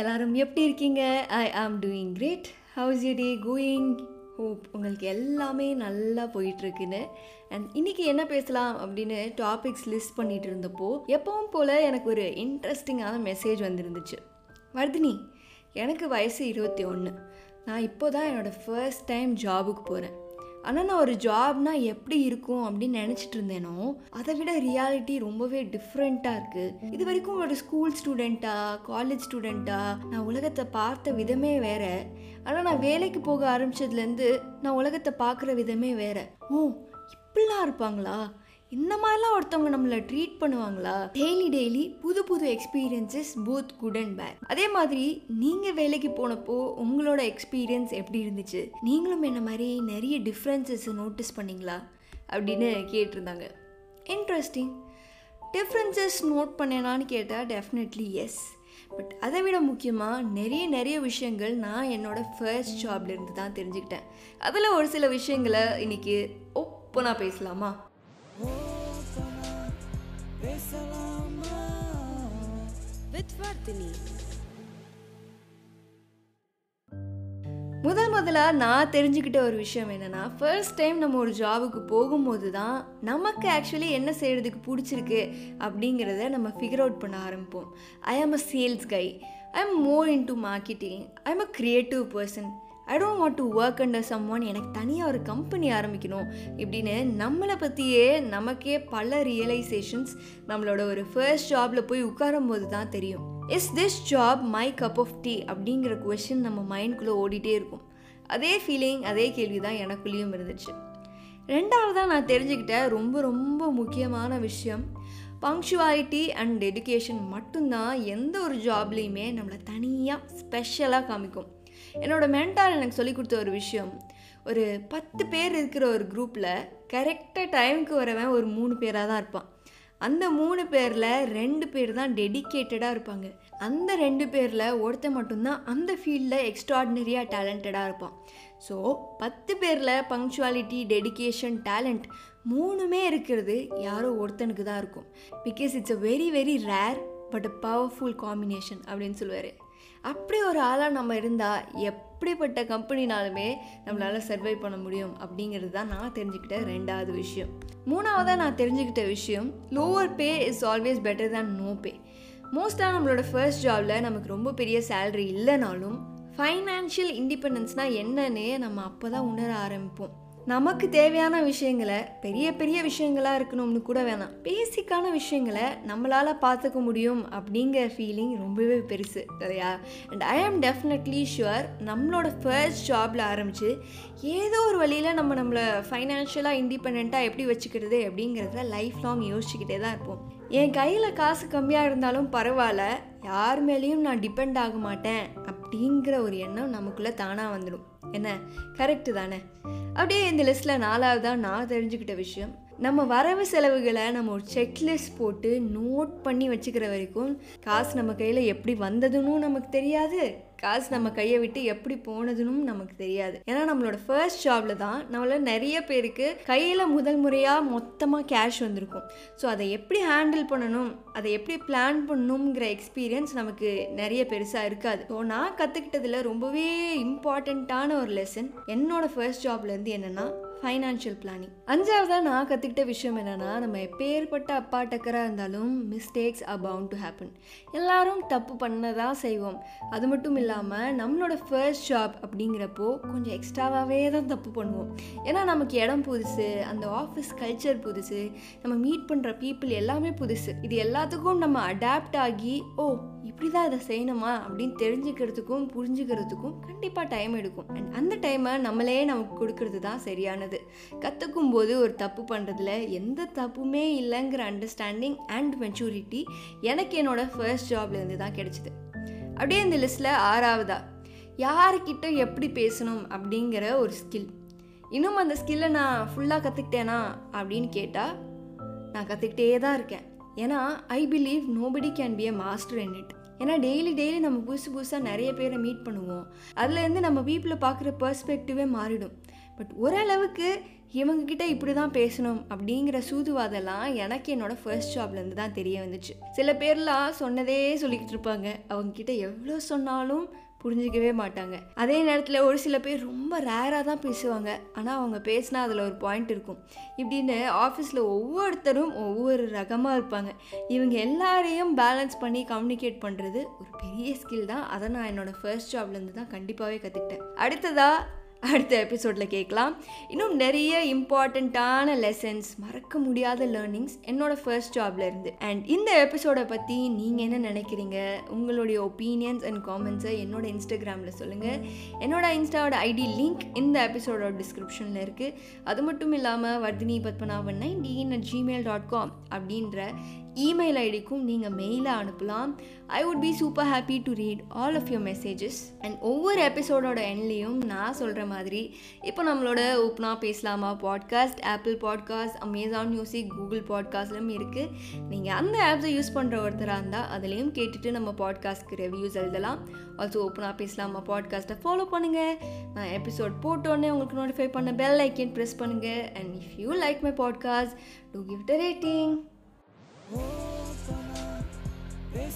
எல்லாரும் எப்படி இருக்கீங்க? I am doing great how's you day going hope உங்களுக்கு எல்லாமே நல்லா போயிட்டுருக்குன்னு. அண்ட் இன்றைக்கி என்ன பேசலாம் அப்படின்னு டாபிக்ஸ் லிஸ்ட் பண்ணிகிட்டு இருந்தப்போ எப்பவும் போல் எனக்கு ஒரு இன்ட்ரெஸ்டிங்கான மெசேஜ் வந்துருந்துச்சு. வர்தினி எனக்கு வயசு இருபத்தி ஒன்று நான் இப்போ தான் என்னோடய ஃபர்ஸ்ட் டைம் ஜாபுக்கு போகிறேன் ஆனால் நான் ஒரு ஜாப்னால் எப்படி இருக்கும் அப்படின்னு நினச்சிட்டு இருந்தேனோ அதை விட ரியாலிட்டி ரொம்பவே டிஃப்ரெண்ட்டாக இருக்குது இது வரைக்கும் ஒரு ஸ்கூல் ஸ்டூடெண்ட்டா காலேஜ் ஸ்டூடெண்ட்டா நான் உலகத்தை பார்த்த விதமே வேற. ஆனால் நான் வேலைக்கு போக ஆரம்பிச்சதுலேருந்து நான் உலகத்தை பார்க்குற விதமே வேற. ஓ இப்படிலாம் இருப்பாங்களா? இந்த மாதிரிலாம் ஒருத்தவங்க நம்மளை ட்ரீட் பண்ணுவாங்களா? டெய்லி டெய்லி புது புது experiences both good and bad அதே மாதிரி நீங்கள் வேலைக்கு போனப்போ உங்களோட எக்ஸ்பீரியன்ஸ் எப்படி இருந்துச்சு? நீங்களும் என்ன மாதிரி நிறைய டிஃப்ரென்சஸ் நோட்டீஸ் பண்ணீங்களா? அப்படின்னு கேட்டிருந்தாங்க. இன்ட்ரெஸ்டிங் டிஃப்ரென்சஸ் நோட் பண்ணேனான்னு கேட்டால் டெஃபினெட்லி எஸ் பட் அதை விட முக்கியமாக நிறைய நிறைய விஷயங்கள் நான் என்னோடய ஃபர்ஸ்ட் ஜாப்லேருந்து தான் தெரிஞ்சுக்கிட்டேன். அதில் ஒரு சில விஷயங்களை இன்றைக்கி ஒப்பனாக பேசலாமா? முதல் முதலாக நான் தெரிஞ்சுக்கிட்ட ஒரு விஷயம் என்னென்னா ஃபர்ஸ்ட் டைம் நம்ம ஒரு ஜாபுக்கு போகும்போது தான் நமக்கு ஆக்சுவலி என்ன செய்கிறதுக்கு பிடிச்சிருக்கு அப்படிங்கிறத நம்ம ஃபிகர் அவுட் பண்ண ஆரம்பிப்போம். I am a sales guy I am more into marketing I am a creative person I don't want to work under some one எனக்கு தனியாக ஒரு கம்பெனி ஆரம்பிக்கணும். இப்படின்னு நம்மளை பற்றியே நமக்கே பல ரியலைசேஷன்ஸ் நம்மளோட ஒரு ஃபர்ஸ்ட் ஜாபில் போய் உட்காரும் போது தான் தெரியும். Is this job my cup of tea அப்படிங்கிற கொஷின் நம்ம மைண்ட்குள்ளே ஓடிட்டே இருக்கும். அதே ஃபீலிங் அதே கேள்வி தான் எனக்குள்ளேயும் இருந்துச்சு. ரெண்டாவதாக நான் தெரிஞ்சுக்கிட்ட ரொம்ப ரொம்ப முக்கியமான விஷயம் பங்க்சுவாலிட்டி அண்ட் டெடிக்கேஷன் மட்டும்தான் எந்த ஒரு ஜாப்லேயுமே நம்மளை தனியாக ஸ்பெஷலாக காமிக்கும். என்னோட மென்டார் எனக்கு சொல்லி கொடுத்த ஒரு விஷயம். ஒரு பத்து பேர் இருக்கிற ஒரு குரூப்பில் கரெக்டாக டைமுக்கு வரவன் ஒரு மூணு பேராக தான் இருப்பான். அந்த மூணு பேரில் ரெண்டு பேர் தான் டெடிக்கேட்டடாக இருப்பாங்க. அந்த ரெண்டு பேரில் ஒருத்தன் மட்டும்தான் அந்த ஃபீல்டில் எக்ஸ்ட்ராடினரியாக டேலண்டடாக இருப்பான். ஸோ பத்து பேரில் பங்க்சுவாலிட்டி டெடிக்கேஷன் டேலண்ட் மூணுமே இருக்கிறது யாரோ ஒருத்தனுக்கு தான் இருக்கும். Because it's a very very rare but a powerful combination அப்படின்னு சொல்லுவார். அப்படி ஒரு ஆளாக நம்ம இருந்தால் எப்படிப்பட்ட கம்பெனினாலுமே நம்மளால் சர்வை பண்ண முடியும் அப்படிங்கிறது தான் நான் தெரிஞ்சுக்கிட்ட ரெண்டாவது விஷயம். மூணாவதாக நான் தெரிஞ்சுக்கிட்ட விஷயம் lower pay is always better than no pay மோஸ்ட்டாக நம்மளோட ஃபர்ஸ்ட் ஜாபில் நமக்கு ரொம்ப பெரிய சேலரி இல்லைனாலும் ஃபைனான்ஷியல் இண்டிபெண்டன்ஸ்னால் என்னன்னே நம்ம அப்போ தான் உணர ஆரம்பிப்போம். நமக்கு தேவையான விஷயங்களை பெரிய பெரிய விஷயங்களாக இருக்கணும்னு கூட வேணாம். பேசிக்கான விஷயங்களை நம்மளால் பார்த்துக்க முடியும் அப்படிங்கிற ஃபீலிங் ரொம்பவே பெருசு இல்லையா அண்ட் ஐ ஆம் டெஃபினெட்லி ஷுவர் நம்மளோட ஃபர்ஸ்ட் ஜாபில் ஆரம்பித்து ஏதோ ஒரு வழியில் நம்ம நம்மளை ஃபைனான்ஷியலாக இண்டிபெண்ட்டாக எப்படி வச்சுக்கிறது அப்படிங்கிறத லைஃப் லாங் யோசிச்சுக்கிட்டே தான் இருப்போம். என் கையில் காசு கம்மியாக இருந்தாலும் பரவாயில்ல யார் மேலேயும் நான் டிபெண்ட் ஆக மாட்டேன் அப்படிங்கிற ஒரு எண்ணம் நமக்குள்ளே தானாக வந்துடும். என்ன? கரெக்டு தானே? அப்படியே இந்த லிஸ்ட்டில் நாலாவதாக நான் தெரிஞ்சுக்கிட்ட விஷயம் நம்ம வரவு செலவுகளை நம்ம ஒரு செக்லிஸ்ட் போட்டு நோட் பண்ணி வச்சுக்கிற வரைக்கும் காசு நம்ம கையில் எப்படி வந்ததுன்னு நமக்கு தெரியாது. காசு நம்ம கையை விட்டு எப்படி போனதுன்னு நமக்கு தெரியாது. ஏன்னா நம்மளோட ஃபர்ஸ்ட் ஜாப்ல தான் நம்மள நிறைய பேருக்கு கையில் முதல் முறையாக மொத்தமாக கேஷ் வந்திருக்கும். ஸோ அதை எப்படி ஹேண்டில் பண்ணணும் அதை எப்படி பிளான் பண்ணணுங்கிற எக்ஸ்பீரியன்ஸ் நமக்கு நிறைய பெருசாக இருக்காது. ஸோ நான் கற்றுக்கிட்டதில் ரொம்பவே இம்பார்ட்டண்ட்டான ஒரு லெசன் என்னோட ஃபர்ஸ்ட் ஜாப்லேருந்து என்னென்னா ஃபைனான்ஷியல் பிளானிங் அஞ்சாவதாக நான் கற்றுக்கிட்ட விஷயம் என்னென்னா நம்ம எப்பேற்பட்ட அப்பா டக்கராக இருந்தாலும் mistakes are bound to happen எல்லாரும் தப்பு பண்ண தான் செய்வோம். அது மட்டும் இல்லாமல் நம்மளோட ஃபர்ஸ்ட் ஜாப் அப்படிங்கிறப்போ கொஞ்சம் எக்ஸ்ட்ராவாகவே தான் தப்பு பண்ணுவோம். ஏன்னா நமக்கு இடம் புதுசு அந்த ஆஃபீஸ் கல்ச்சர் புதுசு நம்ம மீட் பண்ணுற பீப்புள் எல்லாமே புதுசு. இது எல்லாத்துக்கும் நம்ம அடாப்ட் ஆகி ஓ இப்படி தான் இதை செய்யணுமா? அப்படின்னு தெரிஞ்சுக்கிறதுக்கும் புரிஞ்சுக்கிறதுக்கும் கண்டிப்பாக டைம் எடுக்கும். அண்ட் அந்த டைமை நம்மளே நமக்கு கொடுக்கறது தான் சரியானது. கற்றுக்கும் போது ஒரு தப்பு பண்ணுறதுல எந்த தப்புமே இல்லைங்கிற அண்டர்ஸ்டாண்டிங் அண்ட் மெச்சூரிட்டி எனக்கு என்னோட ஃபர்ஸ்ட் ஜாப்லேருந்து தான் கிடச்சிது. அப்படியே இந்த லிஸ்ட்டில் ஆறாவதா? யார்கிட்ட எப்படி பேசணும் அப்படிங்கிற ஒரு ஸ்கில் இன்னும் அந்த ஸ்கில்லை நான் ஃபுல்லாக கற்றுக்கிட்டேனா அப்படின்னு கேட்டால் நான் கற்றுக்கிட்டே தான் இருக்கேன். ஏன்னா I believe nobody can be a master in it ஏன்னா டெய்லி டெய்லி நம்ம புதுசு புதுசாக நிறைய பேரை மீட் பண்ணுவோம். அதுலேருந்து நம்ம வீட்டில் பார்க்குற பர்ஸ்பெக்டிவே மாறிடும். பட் ஓரளவுக்கு இவங்கக்கிட்ட இப்படி தான் பேசணும் அப்படிங்கிற சூதுவாதெல்லாம் எனக்கு என்னோடய ஃபர்ஸ்ட் ஜாப்லேருந்து தான் தெரிய வந்துச்சு. சில பேர்லாம் சொன்னதே சொல்லிக்கிட்டு இருப்பாங்க. அவங்கக்கிட்ட எவ்வளோ சொன்னாலும் புரிஞ்சிக்கவே மாட்டாங்க. அதே நேரத்தில் ஒரு சில பேர் ரொம்ப ரேராக தான் பேசுவாங்க. ஆனால் அவங்க பேசினா அதில் ஒரு பாயிண்ட் இருக்கும். இப்படின்னு ஆஃபீஸில் ஒவ்வொருத்தரும் ஒவ்வொரு ரகமாக இருப்பாங்க. இவங்க எல்லாரையும் பேலன்ஸ் பண்ணி கம்யூனிகேட் பண்ணுறது ஒரு பெரிய ஸ்கில் தான். அதை நான் என்னோடய ஃபர்ஸ்ட் ஜாப்லேருந்து தான் கண்டிப்பாகவே கற்றுக்கிட்டேன் அடுத்ததாக அடுத்த எபிசோடில் கேட்கலாம். இன்னும் நிறைய இம்பார்ட்டண்ட்டான லெசன்ஸ் மறக்க முடியாத லேர்னிங்ஸ் என்னோட ஃபர்ஸ்ட் ஜாப்ல இருந்து. அண்ட் இந்த எபிசோடை பற்றி நீங்கள் என்ன நினைக்கிறீங்க? உங்களுடைய ஒப்பீனியன்ஸ் அண்ட் காமெண்ட்ஸை என்னோட இன்ஸ்டாகிராமில் சொல்லுங்கள் என்னோட இன்ஸ்டாவோட ஐடி லிங்க் இந்த எபிசோடோட டிஸ்கிரிப்ஷனில் இருக்குது அது மட்டும் இல்லாமல் Vardhini Padmanabhan nineteen at Gmail dot com அப்படின்ற இமெயில் ஐடிக்கும் நீங்கள் மெயிலை அனுப்பலாம். I would be super happy to read all of your messages and ஒவ்வொரு எபிசோடோட எண்ட்லேயும் நான் சொல்கிற மாதிரி இப்போ நம்மளோட ஓப்பனா பேசலாமா? Podcast Apple podcast Amazon music Google பாட்காஸ்ட்லையும் இருக்குது நீங்கள் அந்த ஆப்ஸை யூஸ் பண்ணுற ஒருத்தராக இருந்தால் அதுலேயும் கேட்டுட்டு நம்ம பாட்காஸ்ட்க்கு ரிவ்யூஸ் எழுதலாம். ஆல்சோ ஓப்பனாக பேசலாமா? பாட்காஸ்ட்டை ஃபாலோ பண்ணுங்கள் நான் எபிசோட் போட்டோன்னே உங்களுக்கு நோட்டிஃபை பண்ண பெல் ஐக்கன் ப்ரெஸ் பண்ணுங்கள் and if you like my podcast do give the rating Hol sana ve